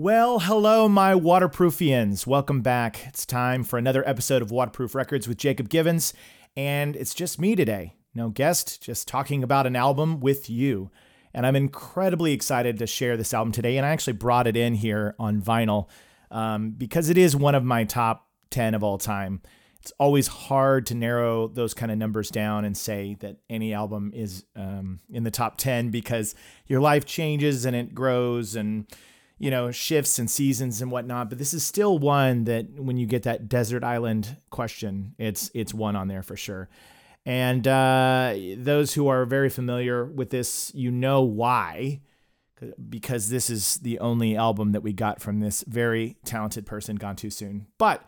Well, hello, my waterproofians. Welcome back. It's time for another episode of Waterproof Records with Jacob Givens, and it's just me today. No guest, just talking about an album with you. And I'm incredibly excited to share this album today. And I actually brought it in here on vinyl um, because it is one of my top 10 of all time. It's always hard to narrow those kind of numbers down and say that any album is um, in the top 10 because your life changes and it grows and you know, shifts and seasons and whatnot. But this is still one that when you get that desert island question, it's it's one on there for sure. And uh, those who are very familiar with this, you know why, because this is the only album that we got from this very talented person gone too soon. But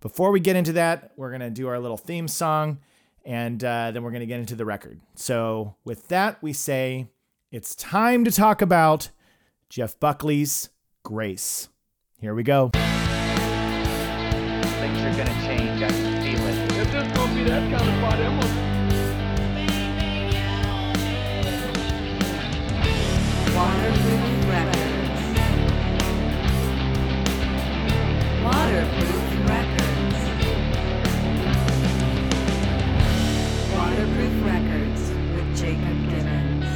before we get into that, we're gonna do our little theme song, and uh, then we're gonna get into the record. So with that, we say it's time to talk about Jeff Buckley's Grace. Here we go. Things are gonna change. I can feel it. If this gonna be that kind of party, I'm gonna. Waterproof Records. Waterproof Records. Waterproof Records with Jacob Givens.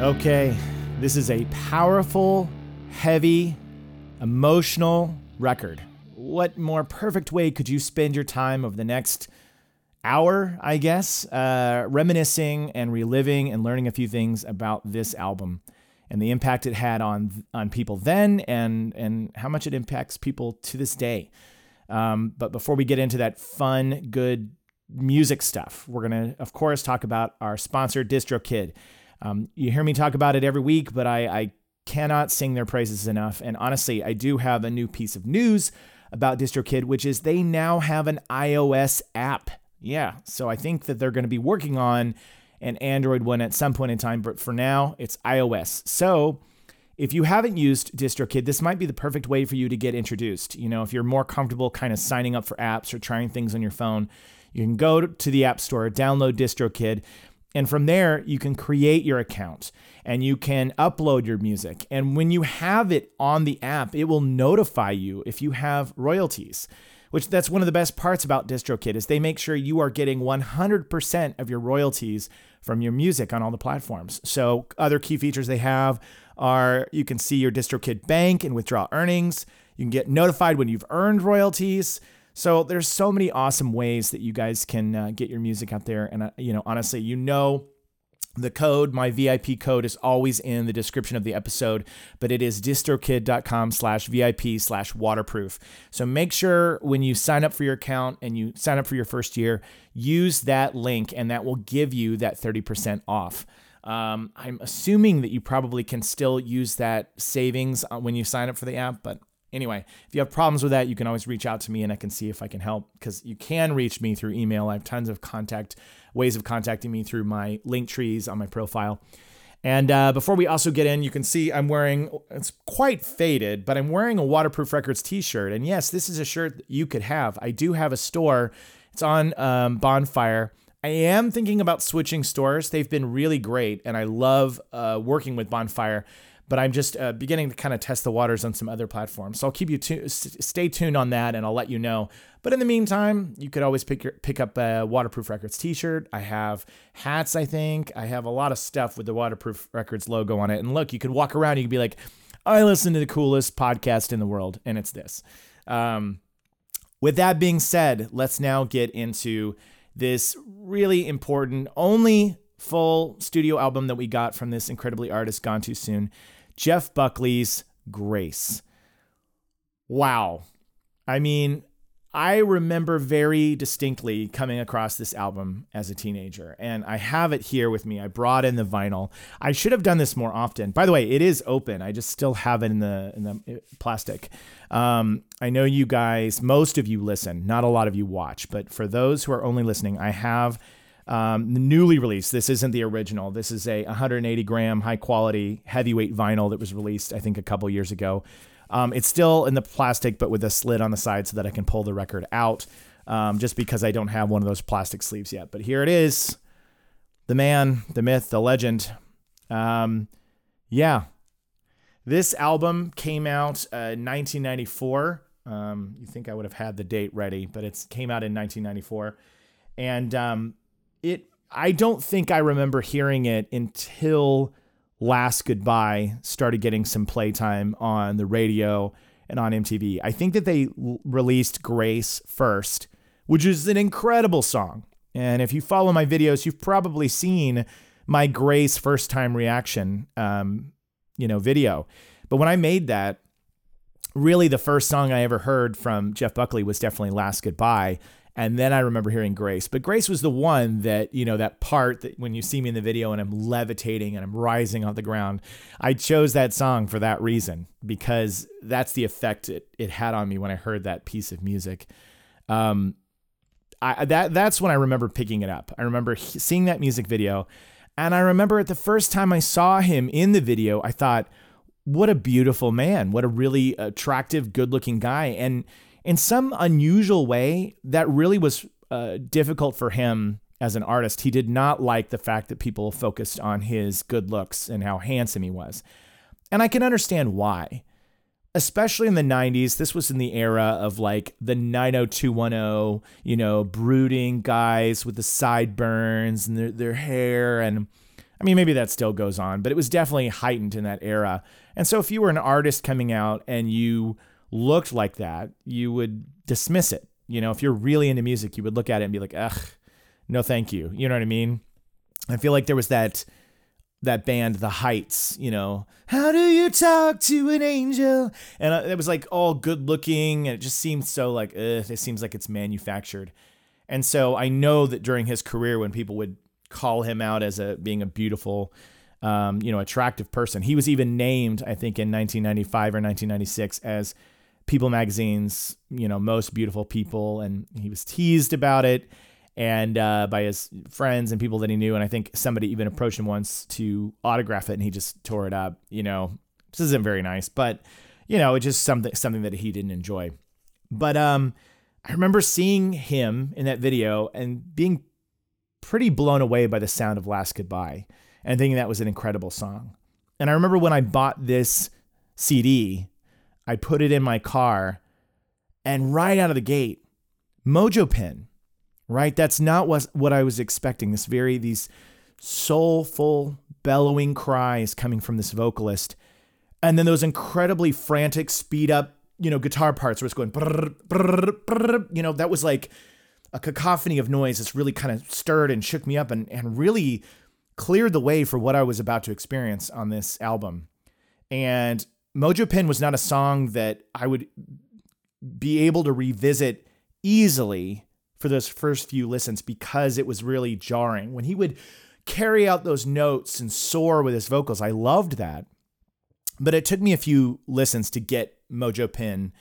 Okay, this is a powerful, heavy, emotional record. What more perfect way could you spend your time over the next hour, I guess, uh, reminiscing and reliving and learning a few things about this album and the impact it had on on people then and and how much it impacts people to this day. Um, but before we get into that fun, good music stuff, we're gonna, of course, talk about our sponsor, DistroKid. Um, you hear me talk about it every week, but I, I cannot sing their praises enough. And honestly, I do have a new piece of news about DistroKid, which is they now have an iOS app. Yeah, so I think that they're going to be working on an Android one at some point in time, but for now, it's iOS. So if you haven't used DistroKid, this might be the perfect way for you to get introduced. You know, if you're more comfortable kind of signing up for apps or trying things on your phone, you can go to the App Store, download DistroKid. And from there, you can create your account and you can upload your music. And when you have it on the app, it will notify you if you have royalties. Which that's one of the best parts about DistroKid is they make sure you are getting 100% of your royalties from your music on all the platforms. So other key features they have are you can see your DistroKid bank and withdraw earnings. You can get notified when you've earned royalties. So there's so many awesome ways that you guys can uh, get your music out there. And uh, you know, honestly, you know the code, my VIP code is always in the description of the episode, but it is distrokid.com slash VIP slash waterproof. So make sure when you sign up for your account and you sign up for your first year, use that link and that will give you that 30% off. Um, I'm assuming that you probably can still use that savings uh, when you sign up for the app, but Anyway, if you have problems with that, you can always reach out to me and I can see if I can help because you can reach me through email. I have tons of contact ways of contacting me through my link trees on my profile. And uh, before we also get in, you can see I'm wearing, it's quite faded, but I'm wearing a Waterproof Records t shirt. And yes, this is a shirt that you could have. I do have a store, it's on um, Bonfire. I am thinking about switching stores. They've been really great, and I love uh, working with Bonfire but I'm just uh, beginning to kind of test the waters on some other platforms. So I'll keep you tu- stay tuned on that, and I'll let you know. But in the meantime, you could always pick your, pick up a Waterproof Records T-shirt. I have hats. I think I have a lot of stuff with the Waterproof Records logo on it. And look, you could walk around. You could be like, I listen to the coolest podcast in the world, and it's this. Um, with that being said, let's now get into this really important, only full studio album that we got from this incredibly artist gone too soon. Jeff Buckley's Grace. Wow. I mean, I remember very distinctly coming across this album as a teenager, and I have it here with me. I brought in the vinyl. I should have done this more often. By the way, it is open. I just still have it in the in the uh, plastic. Um, I know you guys, most of you listen, not a lot of you watch, but for those who are only listening, I have um, newly released. This isn't the original. This is a 180 gram high quality heavyweight vinyl that was released, I think, a couple years ago. Um, it's still in the plastic, but with a slit on the side so that I can pull the record out. Um, just because I don't have one of those plastic sleeves yet. But here it is, the man, the myth, the legend. Um, yeah, This album came out uh, 1994. Um, you think I would have had the date ready, but it came out in 1994, and um, it. I don't think I remember hearing it until Last Goodbye started getting some playtime on the radio and on MTV. I think that they released Grace first, which is an incredible song. And if you follow my videos, you've probably seen my Grace first time reaction, um, you know, video. But when I made that, really the first song I ever heard from Jeff Buckley was definitely Last Goodbye. And then I remember hearing Grace. But Grace was the one that, you know, that part that when you see me in the video and I'm levitating and I'm rising off the ground, I chose that song for that reason because that's the effect it, it had on me when I heard that piece of music. Um, I, that that's when I remember picking it up. I remember he- seeing that music video, and I remember at the first time I saw him in the video, I thought, "What a beautiful man! What a really attractive, good-looking guy!" And in some unusual way, that really was uh, difficult for him as an artist. He did not like the fact that people focused on his good looks and how handsome he was, and I can understand why especially in the 90s this was in the era of like the 90210 you know brooding guys with the sideburns and their, their hair. And i mean maybe that still goes on but it was definitely heightened in that era. And so if you were an artist coming out and you looked like that you would dismiss it. You know if you're really into music you would look at it and be like ugh no thank you. You know what i mean? I feel like there was that that band the heights you know how do you talk to an angel? And uh, it was like all good looking and it just seemed so like ugh, it seems like it's manufactured. And so i know that during his career when people would call him out as a being a beautiful um, you know attractive person he was even named i think in 1995 or 1996 as people magazine's you know most beautiful people and he was teased about it and uh, by his friends and people that he knew. And I think somebody even approached him once to autograph it, and he just tore it up. You know, this isn't very nice, but you know, it's just something something that he didn't enjoy. But um, I remember seeing him in that video and being pretty blown away by the sound of "Last Goodbye" and thinking that was an incredible song. And I remember when I bought this CD, I put it in my car, and right out of the gate, Mojo Pin right? That's not what, what I was expecting. This very, these soulful, bellowing cries coming from this vocalist. And then those incredibly frantic, speed up, you know, guitar parts where it's going, brrr, brrr, brrr, you know, that was like a cacophony of noise that's really kind of stirred and shook me up and, and really cleared the way for what I was about to experience on this album. And Mojo Pin was not a song that I would be able to revisit easily for those first few listens because it was really jarring. When he would carry out those notes and soar with his vocals, I loved that. But it took me a few listens to get Mojo Pin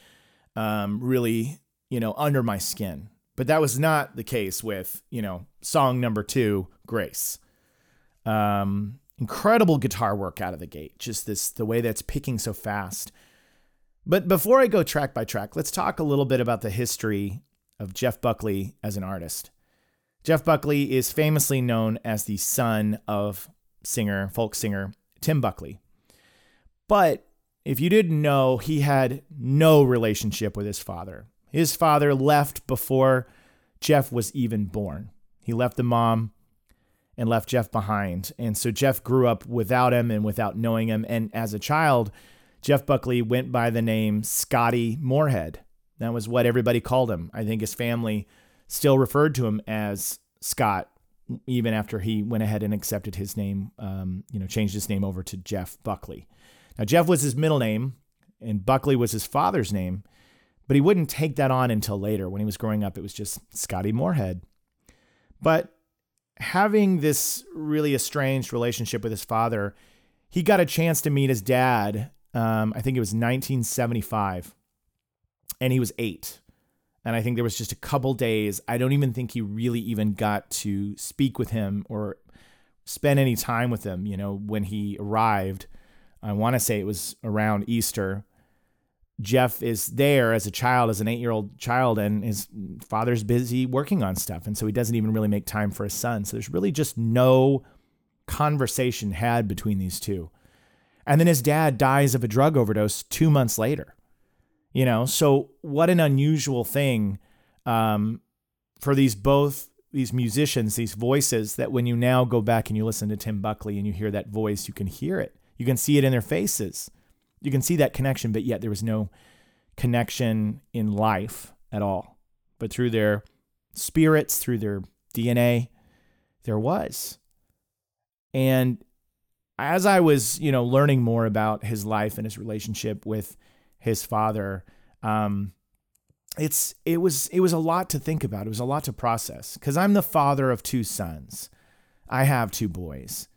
um, really, you know, under my skin. But that was not the case with, you know, song number two, Grace. Um, incredible guitar work out of the gate. Just this, the way that's picking so fast. But before I go track by track, let's talk a little bit about the history of Jeff Buckley as an artist. Jeff Buckley is famously known as the son of singer, folk singer Tim Buckley. But if you didn't know, he had no relationship with his father. His father left before Jeff was even born. He left the mom and left Jeff behind. And so Jeff grew up without him and without knowing him. And as a child, Jeff Buckley went by the name Scotty Moorhead. That was what everybody called him. I think his family still referred to him as Scott, even after he went ahead and accepted his name, um, you know, changed his name over to Jeff Buckley. Now, Jeff was his middle name, and Buckley was his father's name, but he wouldn't take that on until later. When he was growing up, it was just Scotty Moorhead. But having this really estranged relationship with his father, he got a chance to meet his dad. Um, I think it was 1975 and he was eight. And I think there was just a couple days. I don't even think he really even got to speak with him or spend any time with him. You know, when he arrived, I want to say it was around Easter. Jeff is there as a child, as an eight year old child, and his father's busy working on stuff. And so he doesn't even really make time for his son. So there's really just no conversation had between these two. And then his dad dies of a drug overdose two months later. You know, so what an unusual thing um, for these both these musicians, these voices that when you now go back and you listen to Tim Buckley and you hear that voice, you can hear it. You can see it in their faces. You can see that connection, but yet there was no connection in life at all. But through their spirits, through their DNA, there was. And as I was, you know, learning more about his life and his relationship with his father, um, it's it was it was a lot to think about. It was a lot to process because I'm the father of two sons. I have two boys,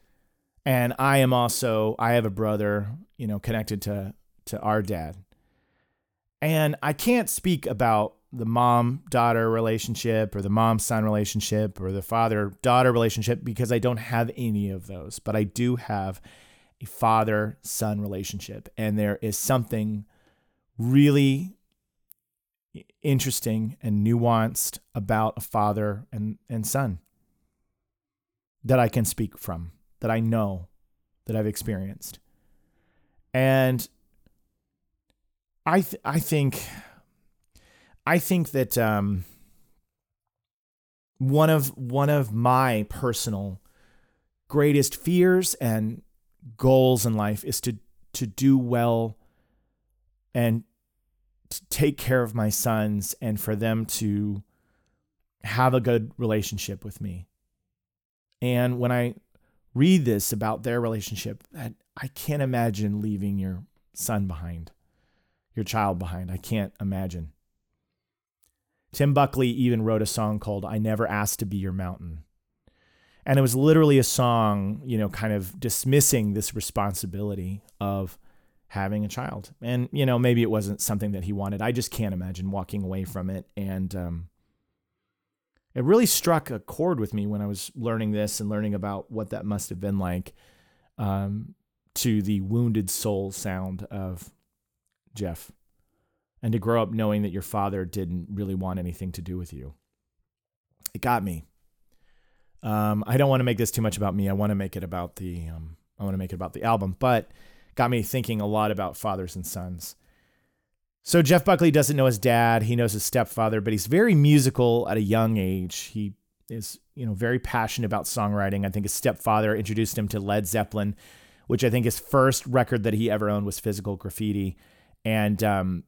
and I am also I have a brother, you know, connected to to our dad. And I can't speak about the mom daughter relationship or the mom son relationship or the father daughter relationship because I don't have any of those, but I do have a father son relationship. And there is something really interesting and nuanced about a father and, and son that I can speak from, that I know, that I've experienced. And I th- I think I think that um, one of one of my personal greatest fears and goals in life is to to do well and to take care of my sons and for them to have a good relationship with me. And when I read this about their relationship, that I can't imagine leaving your son behind, your child behind. I can't imagine. Tim Buckley even wrote a song called I Never Asked to Be Your Mountain. And it was literally a song, you know, kind of dismissing this responsibility of having a child. And, you know, maybe it wasn't something that he wanted. I just can't imagine walking away from it. And um, it really struck a chord with me when I was learning this and learning about what that must have been like um, to the wounded soul sound of Jeff and to grow up knowing that your father didn't really want anything to do with you. It got me. Um, I don't want to make this too much about me. I want to make it about the um, I want to make it about the album, but got me thinking a lot about fathers and sons. So Jeff Buckley doesn't know his dad. He knows his stepfather, but he's very musical at a young age. He is, you know, very passionate about songwriting. I think his stepfather introduced him to Led Zeppelin, which I think his first record that he ever owned was Physical Graffiti, and um,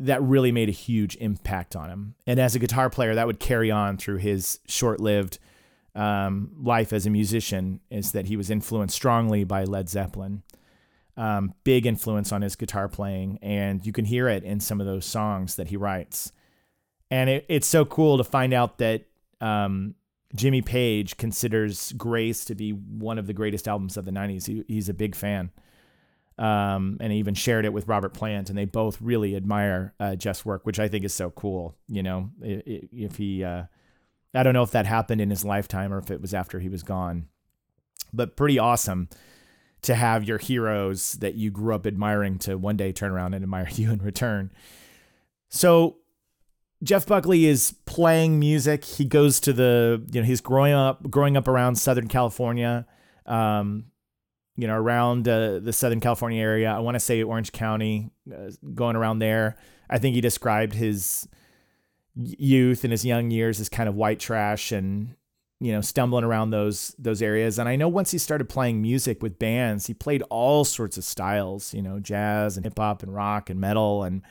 that really made a huge impact on him. And as a guitar player, that would carry on through his short-lived um, life as a musician. Is that he was influenced strongly by Led Zeppelin um, big influence on his guitar playing, and you can hear it in some of those songs that he writes. And it, it's so cool to find out that um, Jimmy Page considers Grace to be one of the greatest albums of the 90s. He, he's a big fan. Um, and he even shared it with Robert Plant, and they both really admire uh, Jeff's work, which I think is so cool. You know, if he, uh, I don't know if that happened in his lifetime or if it was after he was gone, but pretty awesome to have your heroes that you grew up admiring to one day turn around and admire you in return. So Jeff Buckley is playing music. He goes to the, you know, he's growing up, growing up around Southern California, um, you know, around uh, the Southern California area. I want to say Orange County, uh, going around there. I think he described his youth and his young years as kind of white trash and you know, stumbling around those those areas. And I know once he started playing music with bands, he played all sorts of styles, you know, jazz and hip hop and rock and metal. And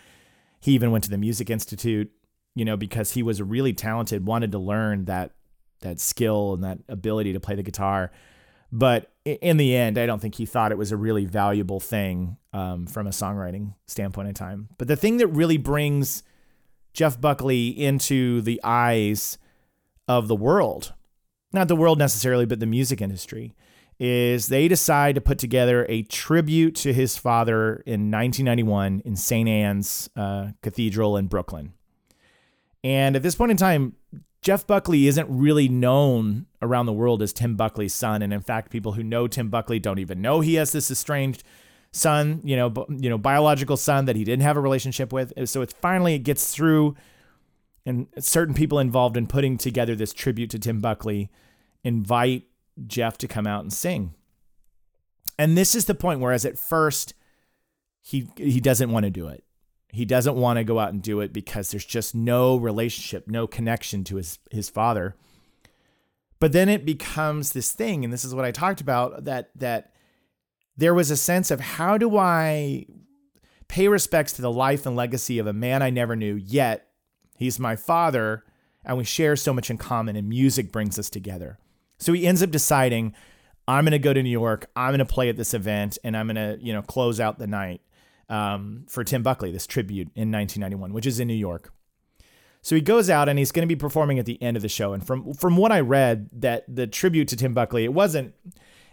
he even went to the Music Institute, you know, because he was really talented, wanted to learn that that skill and that ability to play the guitar. But in the end, I don't think he thought it was a really valuable thing um, from a songwriting standpoint in time. But the thing that really brings Jeff Buckley into the eyes of the world not the world necessarily, but the music industry, is they decide to put together a tribute to his father in 1991 in St. Anne's uh, Cathedral in Brooklyn. And at this point in time, Jeff Buckley isn't really known around the world as Tim Buckley's son. And in fact, people who know Tim Buckley don't even know he has this estranged son, you know, you know, biological son that he didn't have a relationship with. So it's finally it gets through and certain people involved in putting together this tribute to Tim Buckley invite Jeff to come out and sing. And this is the point whereas at first he he doesn't want to do it. He doesn't want to go out and do it because there's just no relationship, no connection to his his father. But then it becomes this thing and this is what I talked about that that there was a sense of how do I pay respects to the life and legacy of a man I never knew, yet he's my father and we share so much in common and music brings us together. So he ends up deciding I'm going to go to New York, I'm going to play at this event and I'm going to, you know, close out the night um, for Tim Buckley, this tribute in 1991, which is in New York. So he goes out and he's going to be performing at the end of the show. And from from what I read, that the tribute to Tim Buckley, it wasn't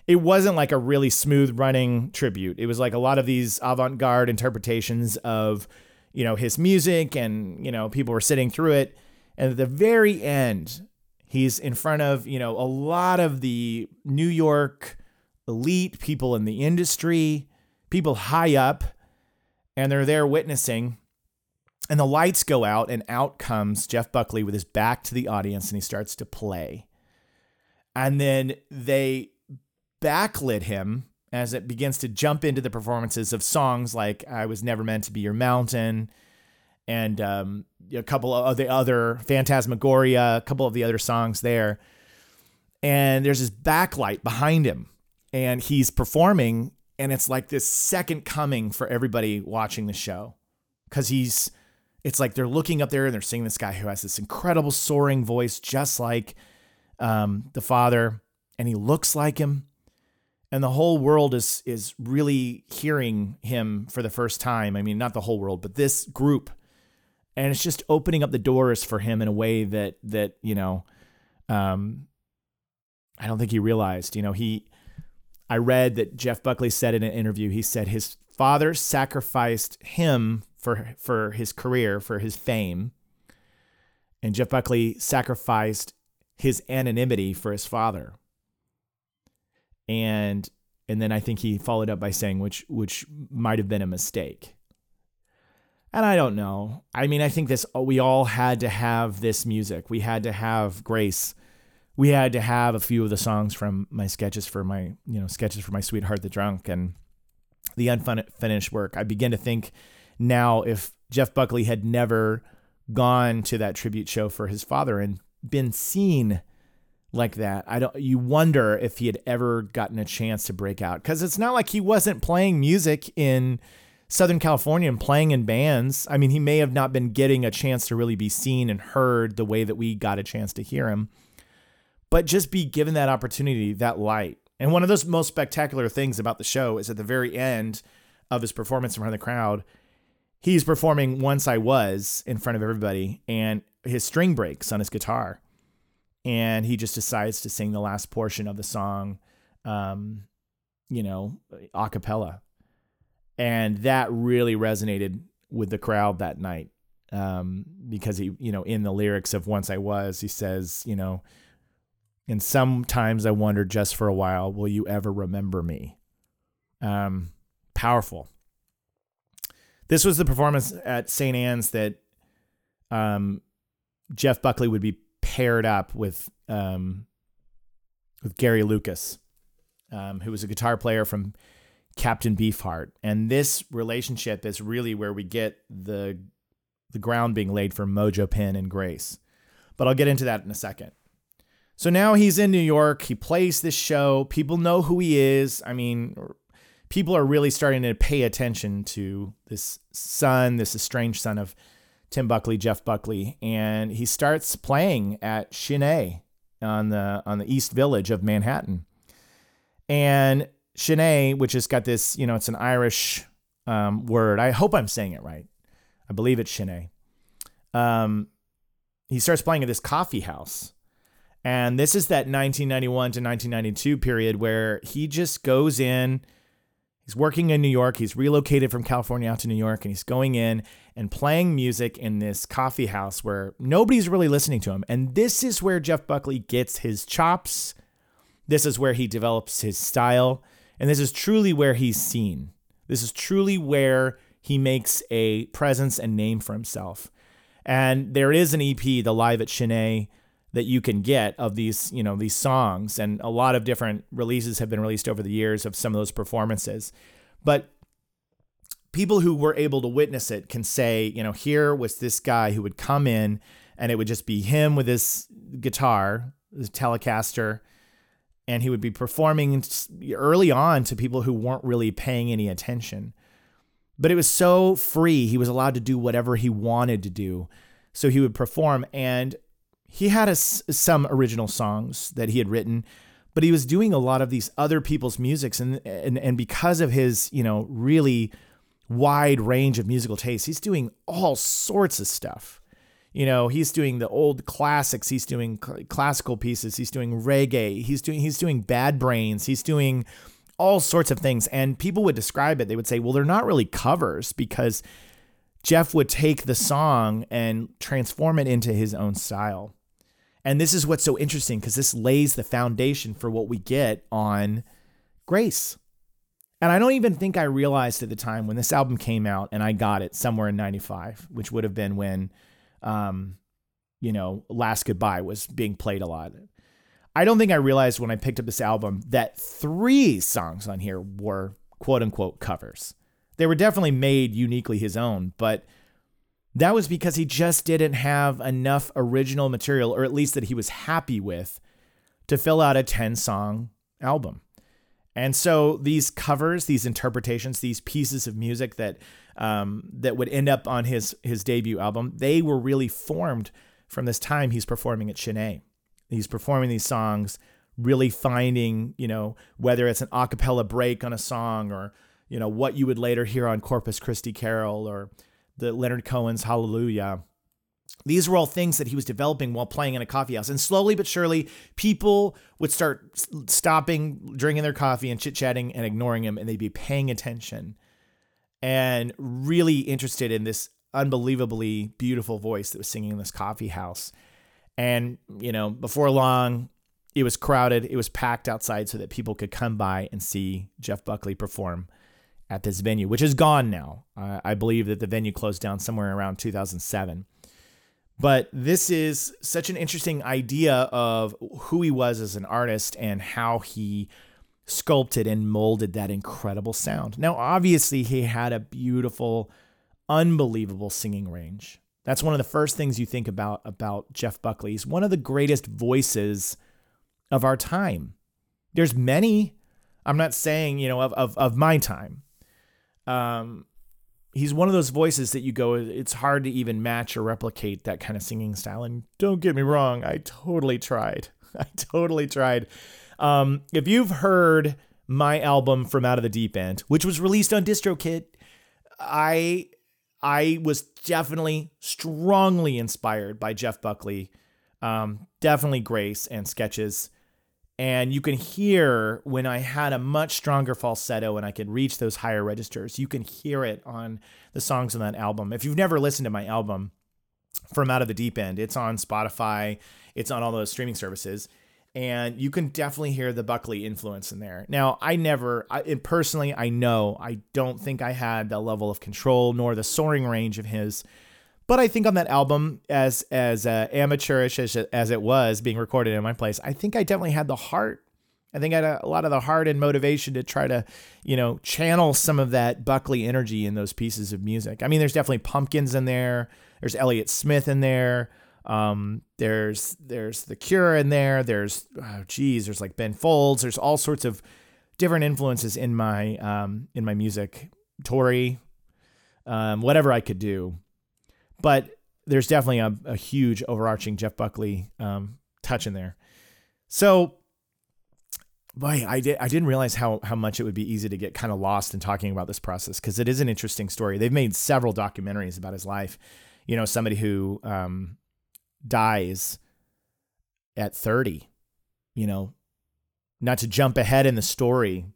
it wasn't like a really smooth running tribute. It was like a lot of these avant-garde interpretations of, you know, his music and, you know, people were sitting through it. And at the very end, he's in front of, you know, a lot of the New York elite people in the industry, people high up, and they're there witnessing. And the lights go out, and out comes Jeff Buckley with his back to the audience, and he starts to play. And then they backlit him as it begins to jump into the performances of songs like I Was Never Meant to Be Your Mountain and um, a couple of the other Phantasmagoria, a couple of the other songs there. And there's this backlight behind him, and he's performing, and it's like this second coming for everybody watching the show. Because he's it's like they're looking up there and they're seeing this guy who has this incredible soaring voice just like um, the father. And he looks like him and the whole world is is really hearing him for the first time. I mean not the whole world but this group. And it's just opening up the doors for him in a way that that you know um i don't think he realized. You know he i read that jeff buckley said in an interview he said his father sacrificed him for for his career for his fame. And jeff buckley sacrificed his anonymity for his father and and then I think he followed up by saying which which might have been a mistake. And I don't know. I mean, I think this we all had to have this music. We had to have Grace. We had to have a few of the songs from my sketches for my, you know, sketches for my sweetheart the drunk and the unfinished work. I begin to think now if Jeff Buckley had never gone to that tribute show for his father and been seen like that. I don't you wonder if he had ever gotten a chance to break out cuz it's not like he wasn't playing music in Southern California and playing in bands. I mean, he may have not been getting a chance to really be seen and heard the way that we got a chance to hear him. But just be given that opportunity, that light. And one of those most spectacular things about the show is at the very end of his performance in front of the crowd, he's performing Once I Was in front of everybody and his string breaks on his guitar and he just decides to sing the last portion of the song, um, you know, a cappella. And that really resonated with the crowd that night um, because he, you know, in the lyrics of Once I Was, he says, you know, and sometimes I wonder just for a while, will you ever remember me? Um, powerful. This was the performance at St. Anne's that um, Jeff Buckley would be paired up with um, with Gary Lucas, um, who was a guitar player from Captain Beefheart, and this relationship is really where we get the the ground being laid for Mojo Pin and Grace. But I'll get into that in a second. So now he's in New York. He plays this show. People know who he is. I mean, people are really starting to pay attention to this son, this estranged son of Tim Buckley, Jeff Buckley, and he starts playing at Sin-é on the on the East Village of Manhattan. And Sin-é, which has got this, you know, it's an Irish um, word. I hope I'm saying it right. I believe it's Sin-é. Um, he starts playing at this coffee house. And this is that 1991 to 1992 period where he just goes in He's working in New York. He's relocated from California out to New York and he's going in and playing music in this coffee house where nobody's really listening to him. And this is where Jeff Buckley gets his chops. This is where he develops his style. And this is truly where he's seen. This is truly where he makes a presence and name for himself. And there is an EP, the Live at Sin-é that you can get of these, you know, these songs. And a lot of different releases have been released over the years of some of those performances. But people who were able to witness it can say, you know, here was this guy who would come in and it would just be him with his guitar, his Telecaster, and he would be performing early on to people who weren't really paying any attention. But it was so free, he was allowed to do whatever he wanted to do. So he would perform, and he had a, some original songs that he had written, but he was doing a lot of these other people's musics, and and and because of his you know really wide range of musical tastes, he's doing all sorts of stuff. You know, he's doing the old classics. He's doing cl- classical pieces. He's doing reggae. He's doing he's doing Bad Brains. He's doing all sorts of things. And people would describe it. They would say, well, they're not really covers because Jeff would take the song and transform it into his own style. And this is what's so interesting because this lays the foundation for what we get on Grace. And I don't even think I realized at the time when this album came out and I got it somewhere in 95, which would have been when um, you know, Last Goodbye was being played a lot. I don't think I realized when I picked up this album that three songs on here were quote unquote covers. They were definitely made uniquely his own, but that was because he just didn't have enough original material, or at least that he was happy with, to fill out a 10 song album. And so these covers, these interpretations, these pieces of music that um, that would end up on his his debut album, they were really formed from this time he's performing at Sin-é. He's performing these songs, really finding, you know, whether it's an a cappella break on a song or, you know, what you would later hear on Corpus Christi Carol or the Leonard Cohen's Hallelujah. These were all things that he was developing while playing in a coffee house. And slowly but surely, people would start stopping, drinking their coffee and chit chatting and ignoring him, and they'd be paying attention and really interested in this unbelievably beautiful voice that was singing in this coffee house. And, you know, before long, it was crowded, it was packed outside so that people could come by and see Jeff Buckley perform at this venue, which is gone now. I believe that the venue closed down somewhere around 2007. But this is such an interesting idea of who he was as an artist and how he sculpted and molded that incredible sound. Now, obviously, he had a beautiful, unbelievable singing range. That's one of the first things you think about about Jeff Buckley. He's one of the greatest voices of our time. There's many. I'm not saying you know of of, of my time. Um, he's one of those voices that you go. It's hard to even match or replicate that kind of singing style. And don't get me wrong, I totally tried. I totally tried. Um, if you've heard my album from Out of the Deep End, which was released on DistroKid, I I was definitely strongly inspired by Jeff Buckley. Um, definitely Grace and sketches. And you can hear when I had a much stronger falsetto and I could reach those higher registers, you can hear it on the songs on that album. If you've never listened to my album from Out of the Deep End, it's on Spotify, it's on all those streaming services and you can definitely hear the Buckley influence in there. Now, I never, I, personally, I know I don't think I had the level of control nor the soaring range of his, but I think on that album, as as uh, amateurish as as it was being recorded in my place, I think I definitely had the heart. I think I had a, a lot of the heart and motivation to try to, you know, channel some of that Buckley energy in those pieces of music. I mean, there's definitely pumpkins in there. There's Elliott Smith in there. Um, there's there's the Cure in there. There's oh geez, there's like Ben Folds. There's all sorts of different influences in my um, in my music. Tori, um, whatever I could do, but there's definitely a, a huge overarching Jeff Buckley um, touch in there. So, boy, I did I didn't realize how how much it would be easy to get kind of lost in talking about this process because it is an interesting story. They've made several documentaries about his life. You know, somebody who um, dies at 30, you know, not to jump ahead in the story,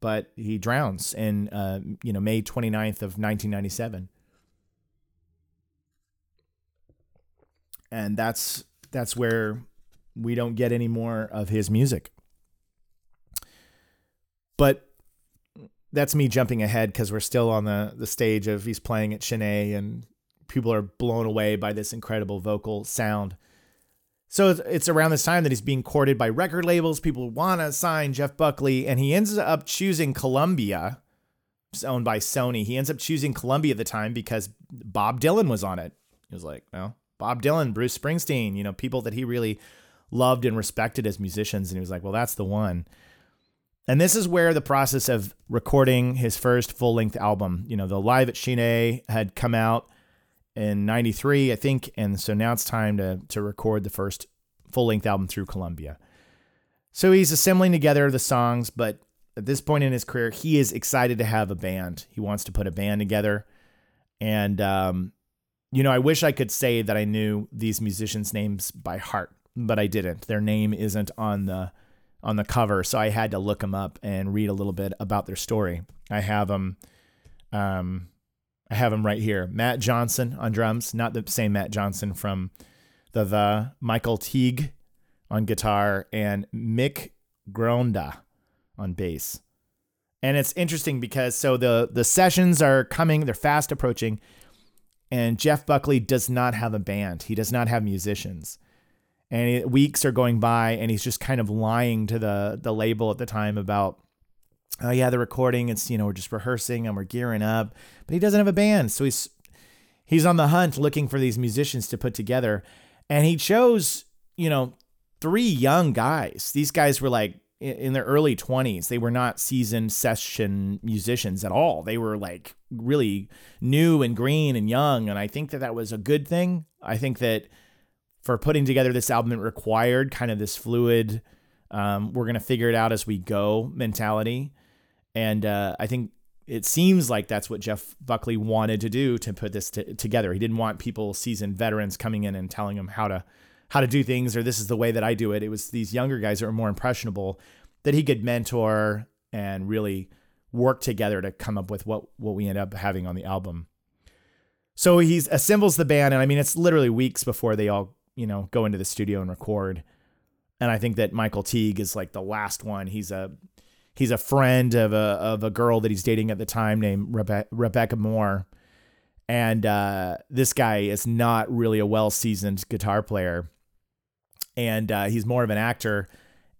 but he drowns in, uh, you know, May 29th of 1997. And that's, that's where we don't get any more of his music. But that's me jumping ahead because we're still on the, the stage of he's playing at Sin-é and people are blown away by this incredible vocal sound. So it's- around this time that he's being courted by record labels. People want to sign Jeff Buckley, and he ends up choosing Columbia, owned by Sony. He ends up choosing Columbia at the time because Bob Dylan was on it. He was like, no, Bob Dylan, Bruce Springsteen, you know, people that he really loved and respected as musicians. And he was like, well, that's the one. And this is where the process of recording his first full length album, you know, the Live at Sin-é had come out in 93, I think. And so now it's time to, to record the first full length album through Columbia. So he's assembling together the songs, but at this point in his career, he is excited to have a band. He wants to put a band together. And, um, you know, I wish I could say that I knew these musicians' names by heart, but I didn't. Their name isn't on the on the cover, so I had to look them up and read a little bit about their story. I have them, um, I have them right here. Matt Johnson on drums, not the same Matt Johnson from the the Michael Teague on guitar, and Mick Grondahl on bass. And it's interesting because so the the sessions are coming, they're fast approaching, and Jeff Buckley does not have a band. He does not have musicians. And weeks are going by and he's just kind of lying to the the label at the time about oh yeah, the recording, it's you know, we're just rehearsing and we're gearing up, but he doesn't have a band. So he's he's on the hunt looking for these musicians to put together. And he chose, you know, three young guys. These guys were like in their early 20s. They were not seasoned session musicians at all. They were like really new and green and young. And I think that that was a good thing. I think that for putting together this album, it required kind of this fluid, um, we're going to figure it out as we go mentality. And uh, I think it seems like that's what Jeff Buckley wanted to do to put this t- together. He didn't want people, seasoned veterans, coming in and telling him how to how to do things or this is the way that I do it. It was these younger guys that were more impressionable that he could mentor and really work together to come up with what what we end up having on the album. So he assembles the band, and I mean it's literally weeks before they all you know go into the studio and record. And I think that Michael Teague is like the last one. He's a he's a friend of a of a girl that he's dating at the time named Rebe- Rebecca Moore, and uh, this guy is not really a well seasoned guitar player, and uh, he's more of an actor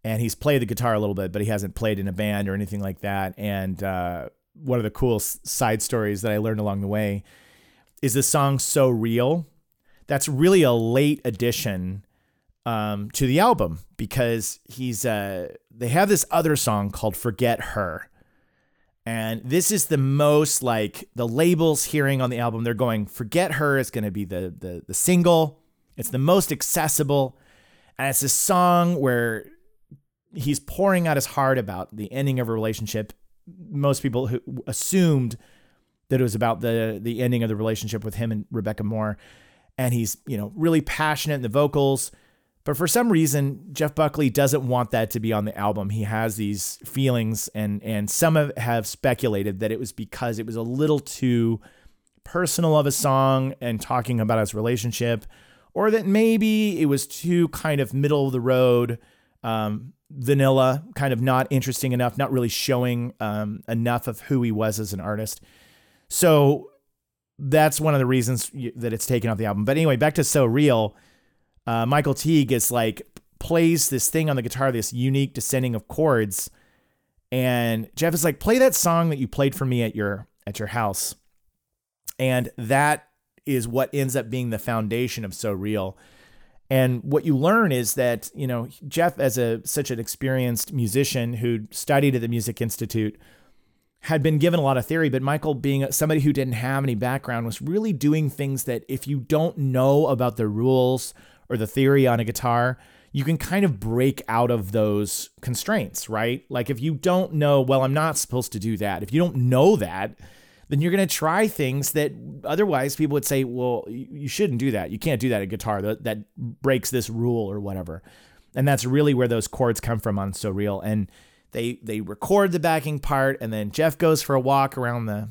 and he's played the guitar a little bit, but he hasn't played in a band or anything like that. And uh, one of the cool side stories that I learned along the way is the song "So Real." That's really a late addition um, to the album because he's uh, they have this other song called "Forget Her." And this is the most like the labels hearing on the album. They're going, "Forget Her" is going to be the the the single. It's the most accessible, and it's a song where he's pouring out his heart about the ending of a relationship. Most people who assumed that it was about the the ending of the relationship with him and Rebecca Moore, and he's you know really passionate in the vocals. But for some reason, Jeff Buckley doesn't want that to be on the album. He has these feelings, and and some have, have speculated that it was because it was a little too personal of a song and talking about his relationship, or that maybe it was too kind of middle of the road, um, vanilla, kind of not interesting enough, not really showing um, enough of who he was as an artist. So that's one of the reasons that it's taken off the album. But anyway, back to So Real. Uh, Michael Teague is like plays this thing on the guitar, this unique descending of chords, and Jeff is like, play that song that you played for me at your at your house, and that is what ends up being the foundation of So Real. And what you learn is that you know Jeff, as a such an experienced musician who studied at the Music Institute, had been given a lot of theory, but Michael, being somebody who didn't have any background, was really doing things that if you don't know about the rules or the theory on a guitar, you can kind of break out of those constraints, right? Like if you don't know, well, I'm not supposed to do that. If you don't know that, then you're going to try things that otherwise people would say, well, you shouldn't do that. You can't do that at guitar. That, that breaks this rule or whatever. And that's really where those chords come from on So Real. And they they record the backing part, and then Jeff goes for a walk around the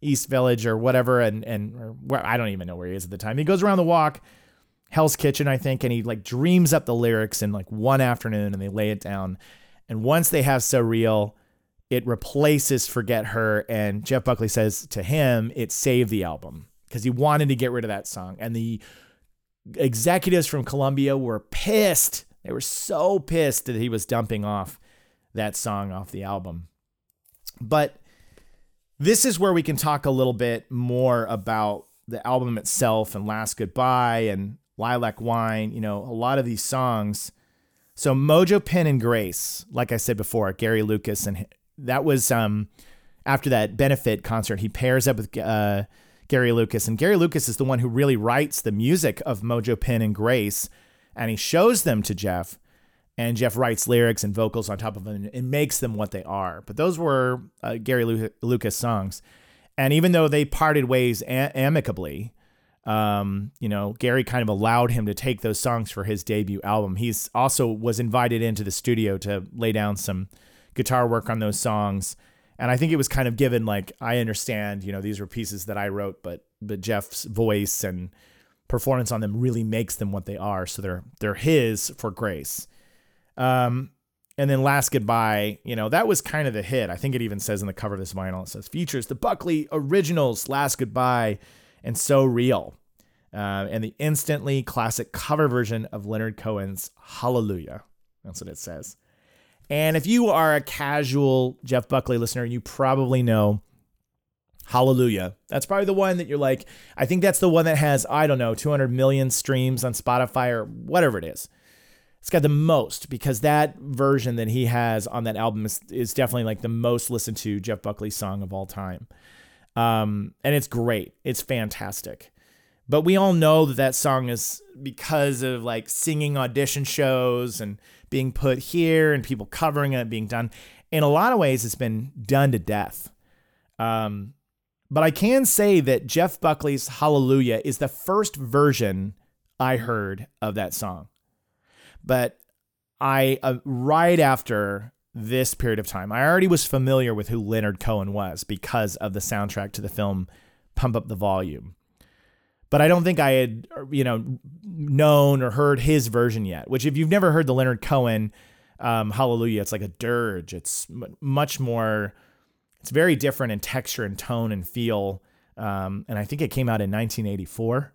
East Village or whatever, and and where I don't even know where he is at the time. He goes around the walk, Hell's Kitchen, I think, and he like dreams up the lyrics in like one afternoon, and they lay it down. And once they have So Real, it replaces Forget Her, and Jeff Buckley says to him, it saved the album because he wanted to get rid of that song, and the executives from Columbia were pissed. They were so pissed that he was dumping off that song off the album. But this is where we can talk a little bit more about the album itself and Last Goodbye and Lilac Wine, you know, a lot of these songs. So Mojo Pin and Grace, like I said before, Gary Lucas and that was um after that benefit concert, he pairs up with uh, Gary Lucas and Gary Lucas is the one who really writes the music of Mojo Pin and Grace and he shows them to Jeff and Jeff writes lyrics and vocals on top of them and makes them what they are. But those were uh, Gary Lu- Lucas songs. And even though they parted ways a- amicably, um, you know, Gary kind of allowed him to take those songs for his debut album. He's also was invited into the studio to lay down some guitar work on those songs. And I think it was kind of given like I understand, you know, these were pieces that I wrote, but but Jeff's voice and performance on them really makes them what they are. So they're they're his for Grace. Um, and then Last Goodbye, you know, that was kind of the hit. I think it even says in the cover of this vinyl, it says features the Buckley originals, Last Goodbye, and So Real. Uh, and the instantly classic cover version of Leonard Cohen's Hallelujah. That's what it says. And if you are a casual Jeff Buckley listener, you probably know Hallelujah. That's probably the one that you're like, I think that's the one that has, I don't know, 200 million streams on Spotify or whatever it is. It's got the most because that version that he has on that album is, is definitely like the most listened to Jeff Buckley song of all time. Um, and it's great. It's fantastic. But we all know that that song is because of like singing audition shows and being put here and people covering it being done. In a lot of ways, it's been done to death. Um, but I can say that Jeff Buckley's Hallelujah is the first version I heard of that song. But I, uh, right after this period of time, I already was familiar with who Leonard Cohen was because of the soundtrack to the film Pump Up the Volume. But I don't think I had, you know, known or heard his version yet. Which, if you've never heard the Leonard Cohen um, Hallelujah, it's like a dirge. It's m- much more it's very different in texture and tone and feel. Um, and I think it came out in 1984.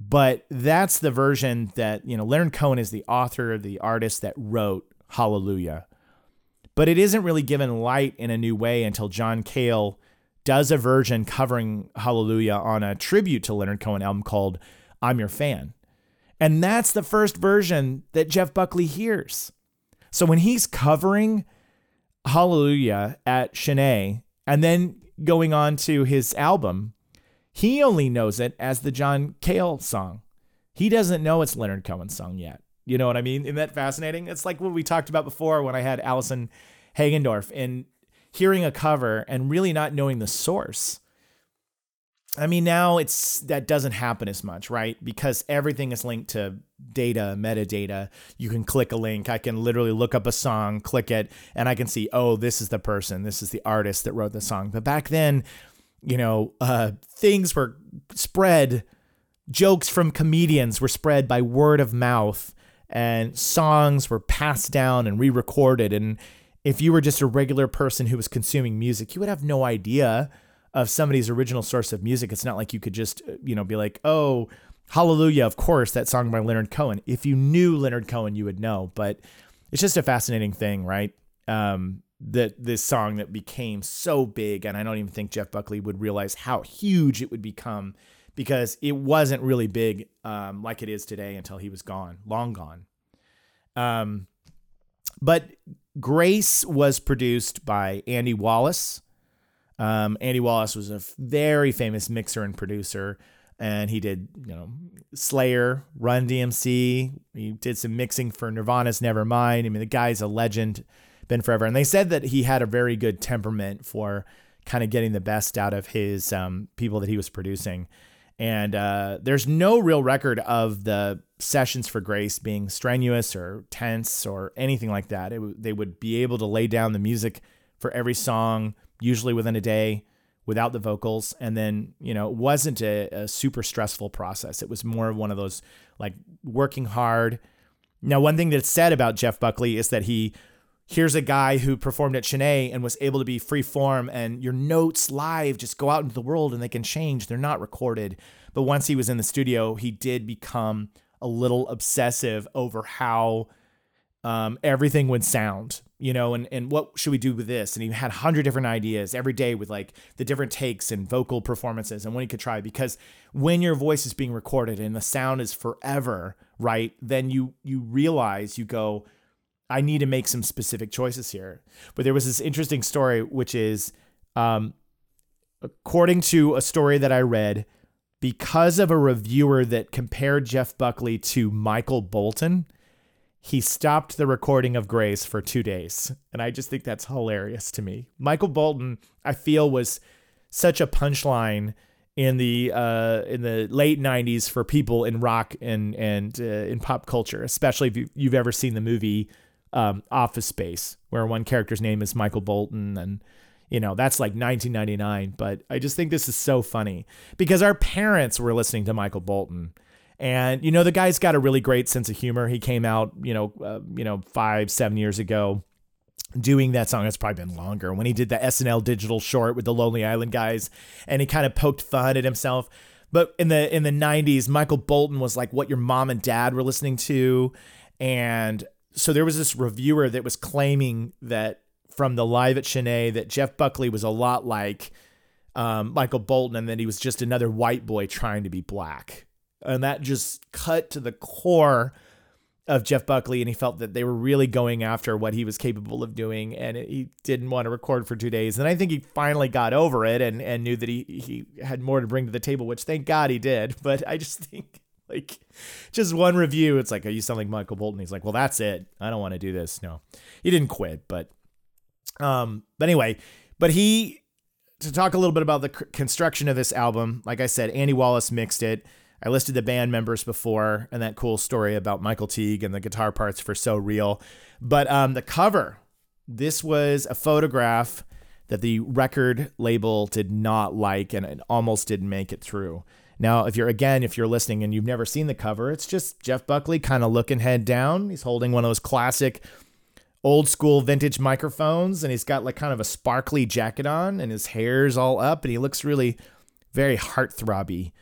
But that's the version that, you know, Leonard Cohen is the author, of the artist that wrote Hallelujah. But it isn't really given light in a new way until John Cale does a version covering Hallelujah on a tribute to Leonard Cohen album called I'm Your Fan. And that's the first version that Jeff Buckley hears. So when he's covering Hallelujah at Sin-é and then going on to his album, he only knows it as the John Cale song. He doesn't know it's Leonard Cohen's song yet. You know what I mean? Isn't that fascinating? It's like what we talked about before when I had Allison Hagendorf and hearing a cover and really not knowing the source. I mean, now it's that doesn't happen as much, right? Because everything is linked to data, metadata. You can click a link. I can literally look up a song, click it, and I can see, oh, this is the person, this is the artist that wrote the song. But back then, you know, uh, things were spread, jokes from comedians were spread by word of mouth, and songs were passed down and re recorded. And if you were just a regular person who was consuming music, you would have no idea of somebody's original source of music. It's not like you could just, uh, you know, be like, oh, Hallelujah, of course, that song by Leonard Cohen. If you knew Leonard Cohen, you would know. But it's just a fascinating thing, right? Um, that this song that became so big, and I don't even think Jeff Buckley would realize how huge it would become because it wasn't really big um, like it is today until he was gone, long gone. Um, but Grace was produced by Andy Wallace. Um, Andy Wallace was a very famous mixer and producer, and he did, you know, Slayer, Run DMC. He did some mixing for Nirvana's Nevermind. I mean, the guy's a legend, been forever. And they said that he had a very good temperament for kind of getting the best out of his um, people that he was producing. And uh, there's no real record of the sessions for Grace being strenuous or tense or anything like that. They would be able to lay down the music for every song usually within a day without the vocals. And then, you know, it wasn't a, a super stressful process. It was more of one of those like working hard. Now, one thing that's said about Jeff Buckley is that he here's a guy who performed at Sin-é and was able to be free form and your notes live just go out into the world and they can change. They're not recorded. But once he was in the studio, he did become a little obsessive over how um, everything would sound, you know, and, and what should we do with this? And he had a hundred different ideas every day with like the different takes and vocal performances and what he could try. Because when your voice is being recorded and the sound is forever, right, then you you realize you go, I need to make some specific choices here. But there was this interesting story, which is, um, according to a story that I read, because of a reviewer that compared Jeff Buckley to Michael Bolton, he stopped the recording of Grace for two days. And I just think that's hilarious to me. Michael Bolton, I feel, was such a punchline in the uh, in the late '90s for people in rock and and uh, in pop culture, especially if you, you've ever seen the movie um, Office Space, where one character's name is Michael Bolton, and you know that's like 1999. But I just think this is so funny because our parents were listening to Michael Bolton, and you know the guy's got a really great sense of humor. He came out, you know, uh, you know, five seven years ago. Doing that song, it's probably been longer. When he did the SNL digital short with the Lonely Island guys, and he kind of poked fun at himself. But in the in the 90s, Michael Bolton was like what your mom and dad were listening to, and so there was this reviewer that was claiming that from the live at Sin-é that Jeff Buckley was a lot like um, Michael Bolton and that he was just another white boy trying to be black. And that just cut to the core of Jeff Buckley. And he felt that they were really going after what he was capable of doing. And he didn't want to record for two days. And I think he finally got over it and, and knew that he, he had more to bring to the table, which thank God he did. But I just think like just one review it's like oh, you sound like michael bolton? He's like well that's it. I don't want to do this. No. He didn't quit but um but anyway but he to talk a little bit about the construction of this album like i said andy wallace mixed it. I listed the band members before and that cool story about michael teague and the guitar parts for so real. But um the cover this was a photograph that the record label did not like and it almost didn't make it through now, if you're again, if you're listening and you've never seen the cover, it's just Jeff Buckley kind of looking head down. He's holding one of those classic old school vintage microphones and he's got like kind of a sparkly jacket on and his hair's all up and he looks really very heartthrobby.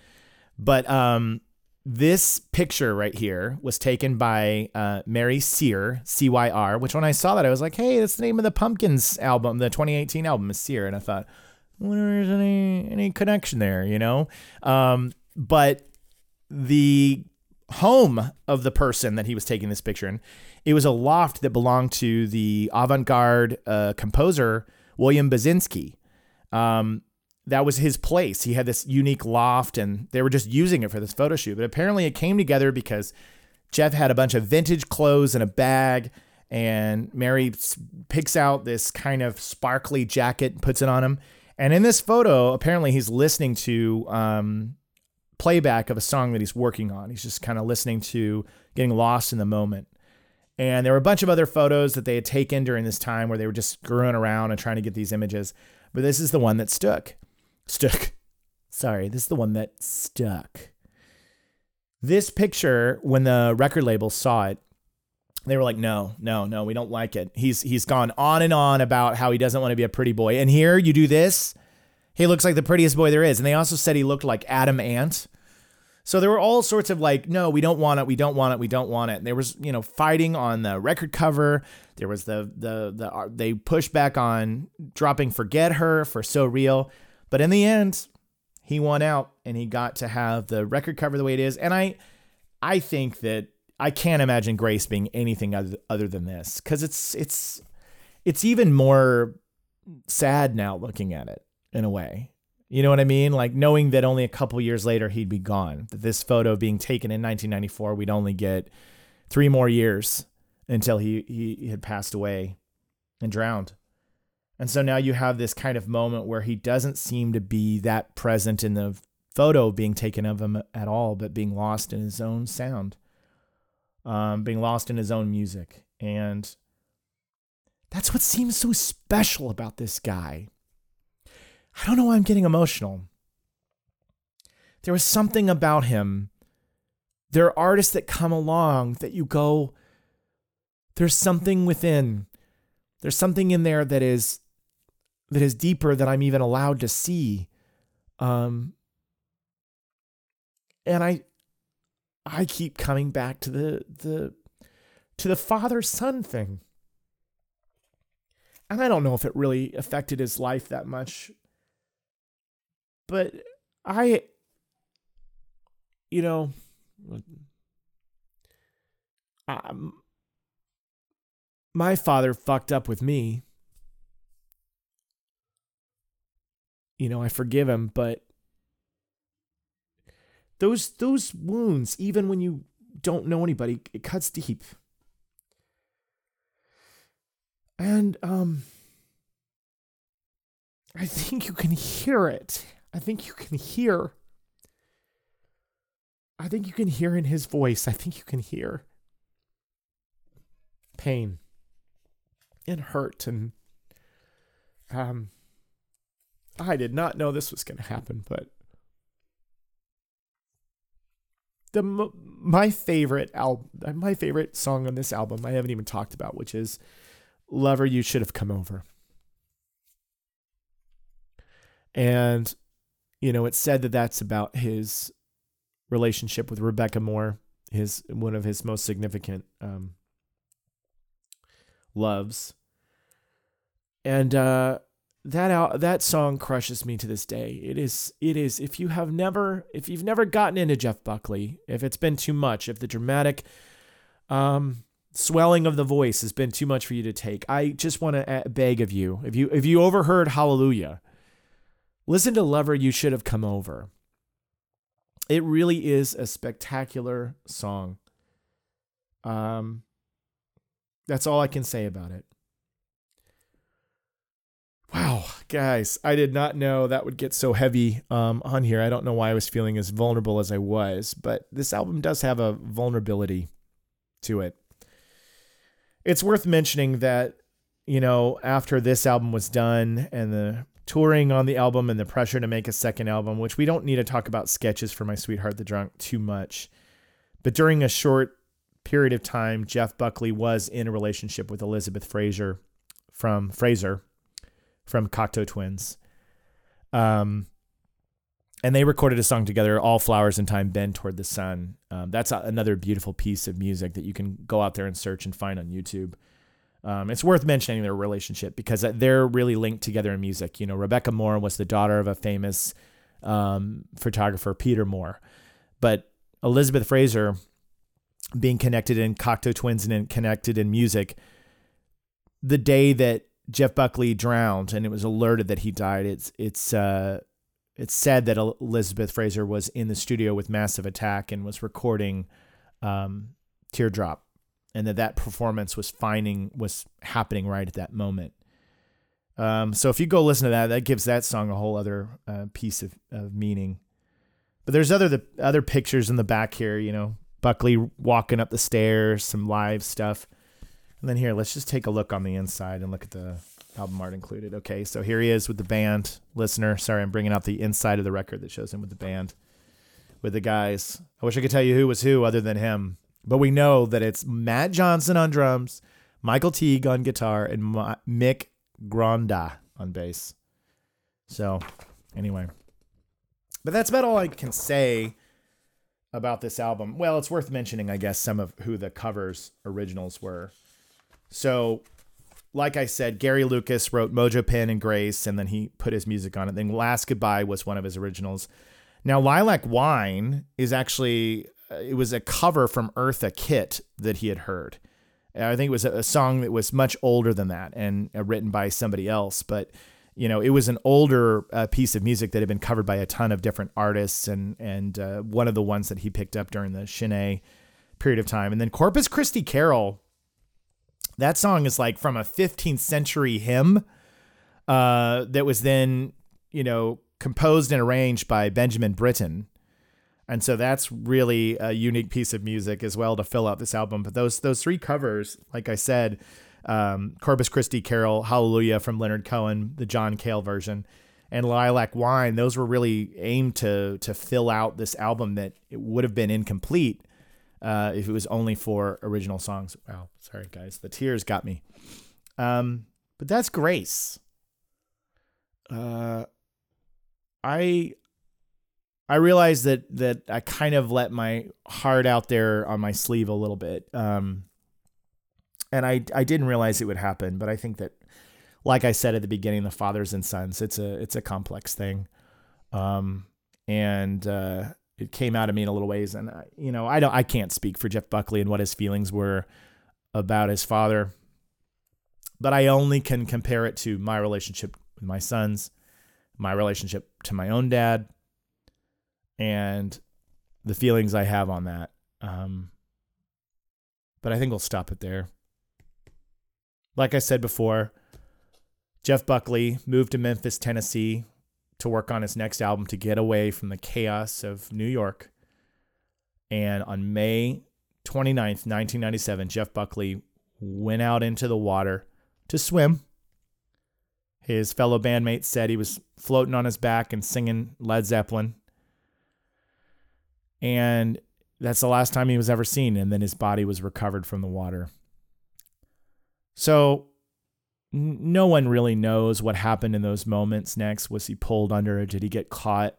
But um this picture right here was taken by uh, Merri Cyr, C Y R, which when I saw that, I was like, hey, that's the name of the Pumpkins album, the 2018 album is Cyr. And I thought, wonder if there's any any connection there, you know. Um, but the home of the person that he was taking this picture in, it was a loft that belonged to the avant-garde uh, composer William Basinski. Um, that was his place. He had this unique loft, and they were just using it for this photo shoot. But apparently, it came together because Jeff had a bunch of vintage clothes in a bag, and Merri picks out this kind of sparkly jacket, and puts it on him, and in this photo, apparently he's listening to um, playback of a song that he's working on. He's just kind of listening to, getting lost in the moment. And there were a bunch of other photos that they had taken during this time where they were just screwing around and trying to get these images. But this is the one that stuck. Stuck. Sorry, this is the one that stuck. This picture, when the record label saw it, they were like, no, no, no, we don't like it. He's he's gone on and on about how he doesn't want to be a pretty boy. And here you do this, he looks like the prettiest boy there is. And they also said he looked like Adam Ant. So there were all sorts of like, no, we don't want it, we don't want it, we don't want it. And there was, you know, fighting on the record cover. There was the the the uh, they pushed back on dropping "Forget Her" for "So Real," but in the end, he won out and he got to have the record cover the way it is. And I, I think that I can't imagine Grace being anything other, other than this because it's it's it's even more sad now looking at it in a way. You know what I mean? Like knowing that only a couple years later he'd be gone. That this photo being taken in 1994, we'd only get three more years until he he had passed away and drowned. And so now you have this kind of moment where he doesn't seem to be that present in the photo being taken of him at all, but being lost in his own sound um, being lost in his own music. And that's what seems so special about this guy. I don't know why I'm getting emotional. There was something about him. There are artists that come along that you go, there's something within there's something in there that is that is deeper than I'm even allowed to see. Um, and I I keep coming back to the the to the father son thing. And I don't know if it really affected his life that much. But I you know um, my father fucked up with me. You know, I forgive him, but those those wounds, even when you don't know anybody, it cuts deep. And um I think you can hear it. I think you can hear. I think you can hear in his voice. I think you can hear pain and hurt and um I did not know this was going to happen, but the my favorite album, my favorite song on this album, I haven't even talked about, which is "Lover, You Should Have Come Over." And you know, it's said that that's about his relationship with Rebecca Moore, his one of his most significant um, loves. And uh, that out that song crushes me to this day. It is it is if you have never if you've never gotten into Jeff Buckley, if it's been too much, if the dramatic um swelling of the voice has been too much for you to take, I just want to beg of you. If you if you overheard Hallelujah, listen to Lover You Should Have Come Over. It really is a spectacular song. Um that's all I can say about it. Wow, guys, I did not know that would get so heavy um, on here. I don't know why I was feeling as vulnerable as I was, but this album does have a vulnerability to it. It's worth mentioning that, you know, after this album was done and the touring on the album and the pressure to make a second album, which we don't need to talk about sketches for My Sweetheart the Drunk too much, but during a short period of time, Jeff Buckley was in a relationship with Elizabeth Fraser from Fraser from Cocteau Twins. Um, and they recorded a song together, "All Flowers in Time Bend Toward the Sun." Um, that's a, another beautiful piece of music that you can go out there and search and find on YouTube. Um, it's worth mentioning their relationship because they're really linked together in music. You know, Rebecca Moore was the daughter of a famous um, photographer, Peter Moore, but Elizabeth Fraser, being connected in Cocteau Twins and connected in music, the day that Jeff Buckley drowned and it was alerted that he died. It's it's uh, it's said that Elizabeth Fraser was in the studio with Massive Attack and was recording um, Teardrop, and that that performance was finding was happening right at that moment. Um, so if you go listen to that, that gives that song a whole other uh, piece of, of meaning. But there's other the other pictures in the back here. You know, Buckley walking up the stairs, some live stuff. And then here, let's just take a look on the inside and look at the album art included. Okay, so here he is with the band. Listener, sorry, I'm bringing out the inside of the record that shows him with the band, with the guys. I wish I could tell you who was who other than him, but we know that it's Matt Johnson on drums, Michael Teague on guitar, and Mick Grondahl on bass. So, anyway, but that's about all I can say about this album. Well, it's worth mentioning, I guess, some of who the covers originals were. So, like I said, Gary Lucas wrote Mojo Pin and Grace, and then he put his music on it. Then Last Goodbye was one of his originals. Now, Lilac Wine is actually uh, it was a cover from Eartha Kitt that he had heard. I think it was a, song that was much older than that and uh, written by somebody else, but you know, it was an older uh, piece of music that had been covered by a ton of different artists, and and uh, one of the ones that he picked up during the Sin-é period of time. And then Corpus Christi Carol that song is like from a 15th century hymn uh, that was then, you know, composed and arranged by Benjamin Britten. And so that's really a unique piece of music as well to fill out this album. But those those three covers, like I said, um, Corpus Christi Carol, Hallelujah from Leonard Cohen, the John Cale version, and Lilac Wine, those were really aimed to to fill out this album that it would have been incomplete uh, if it was only for original songs. Wow, sorry guys, the tears got me. Um, but that's grace. Uh, I I realized that that I kind of let my heart out there on my sleeve a little bit. Um, and I I didn't realize it would happen, but I think that, like I said at the beginning, the fathers and sons, it's a it's a complex thing, um, and uh, it came out of me in a little ways. And I, you know, I don't I can't speak for Jeff Buckley and what his feelings were about his father, but I only can compare it to my relationship with my sons, my relationship to my own dad, and the feelings I have on that. Um, but I think we'll stop it there. Like I said before, Jeff Buckley moved to Memphis, Tennessee to work on his next album to get away from the chaos of New York. And on May 29th, 1997, Jeff Buckley went out into the water to swim. His fellow bandmates said he was floating on his back and singing Led Zeppelin. And that's the last time he was ever seen. And then his body was recovered from the water. So no one really knows what happened in those moments next. Was he pulled under? Did he get caught?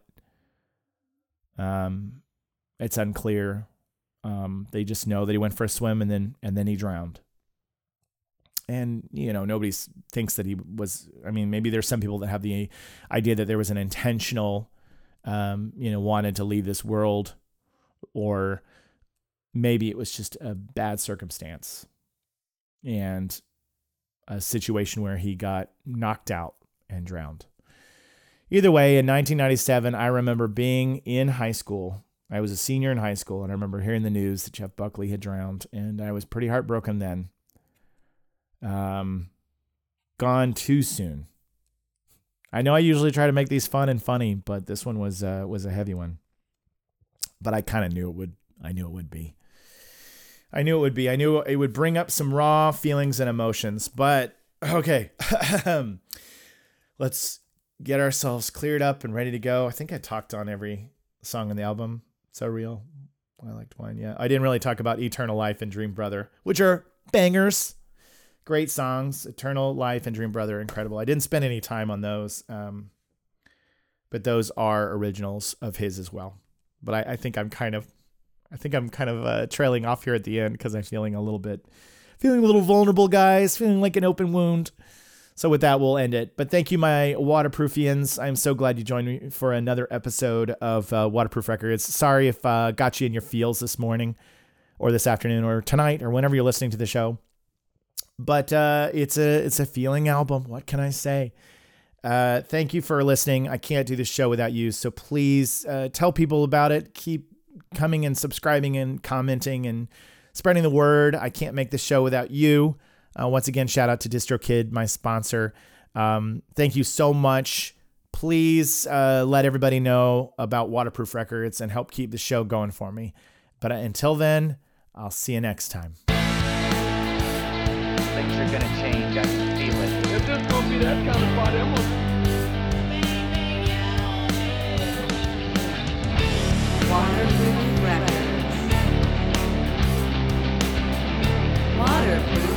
Um, it's unclear. Um, they just know that he went for a swim and then and then he drowned. And you know nobody thinks that he was. I mean, maybe there's some people that have the idea that there was an intentional, um, you know, wanted to leave this world, or maybe it was just a bad circumstance and a situation where he got knocked out and drowned. Either way, in 1997, I remember being in high school. I was a senior in high school, and I remember hearing the news that Jeff Buckley had drowned, and I was pretty heartbroken then. Um, gone too soon. I know I usually try to make these fun and funny, but this one was uh, was a heavy one. But I kind of knew it would. I knew it would be. I knew it would be. I knew it would bring up some raw feelings and emotions. But okay, let's get ourselves cleared up and ready to go. I think I talked on every song on the album. So real. Lilac Wine. Yeah, I didn't really talk about Eternal Life and Dream Brother, which are bangers. Great songs. Eternal Life and Dream Brother, incredible. I didn't spend any time on those, um, but those are originals of his as well. But I, I think I'm kind of I think I'm kind of uh, trailing off here at the end because I'm feeling a little bit, feeling a little vulnerable, guys. Feeling like an open wound. So with that, we'll end it. But thank you, my waterproofians. I'm so glad you joined me for another episode of uh, Waterproof Records. Sorry if uh, got you in your feels this morning, or this afternoon, or tonight, or whenever you're listening to the show. But uh, it's a it's a feeling album. What can I say? Uh, thank you for listening. I can't do this show without you. So please uh, tell people about it. Keep coming and subscribing and commenting and spreading the word. I can't make this show without you. Uh, once again, shout out to DistroKid, my sponsor. Um, thank you so much. Please uh, let everybody know about Waterproof Records and help keep the show going for me. But uh, until then, I'll see you next time. Things are gonna change. I can feel it. If this gonna be that kind of party, I'm gonna Waterproof Records. Waterproof.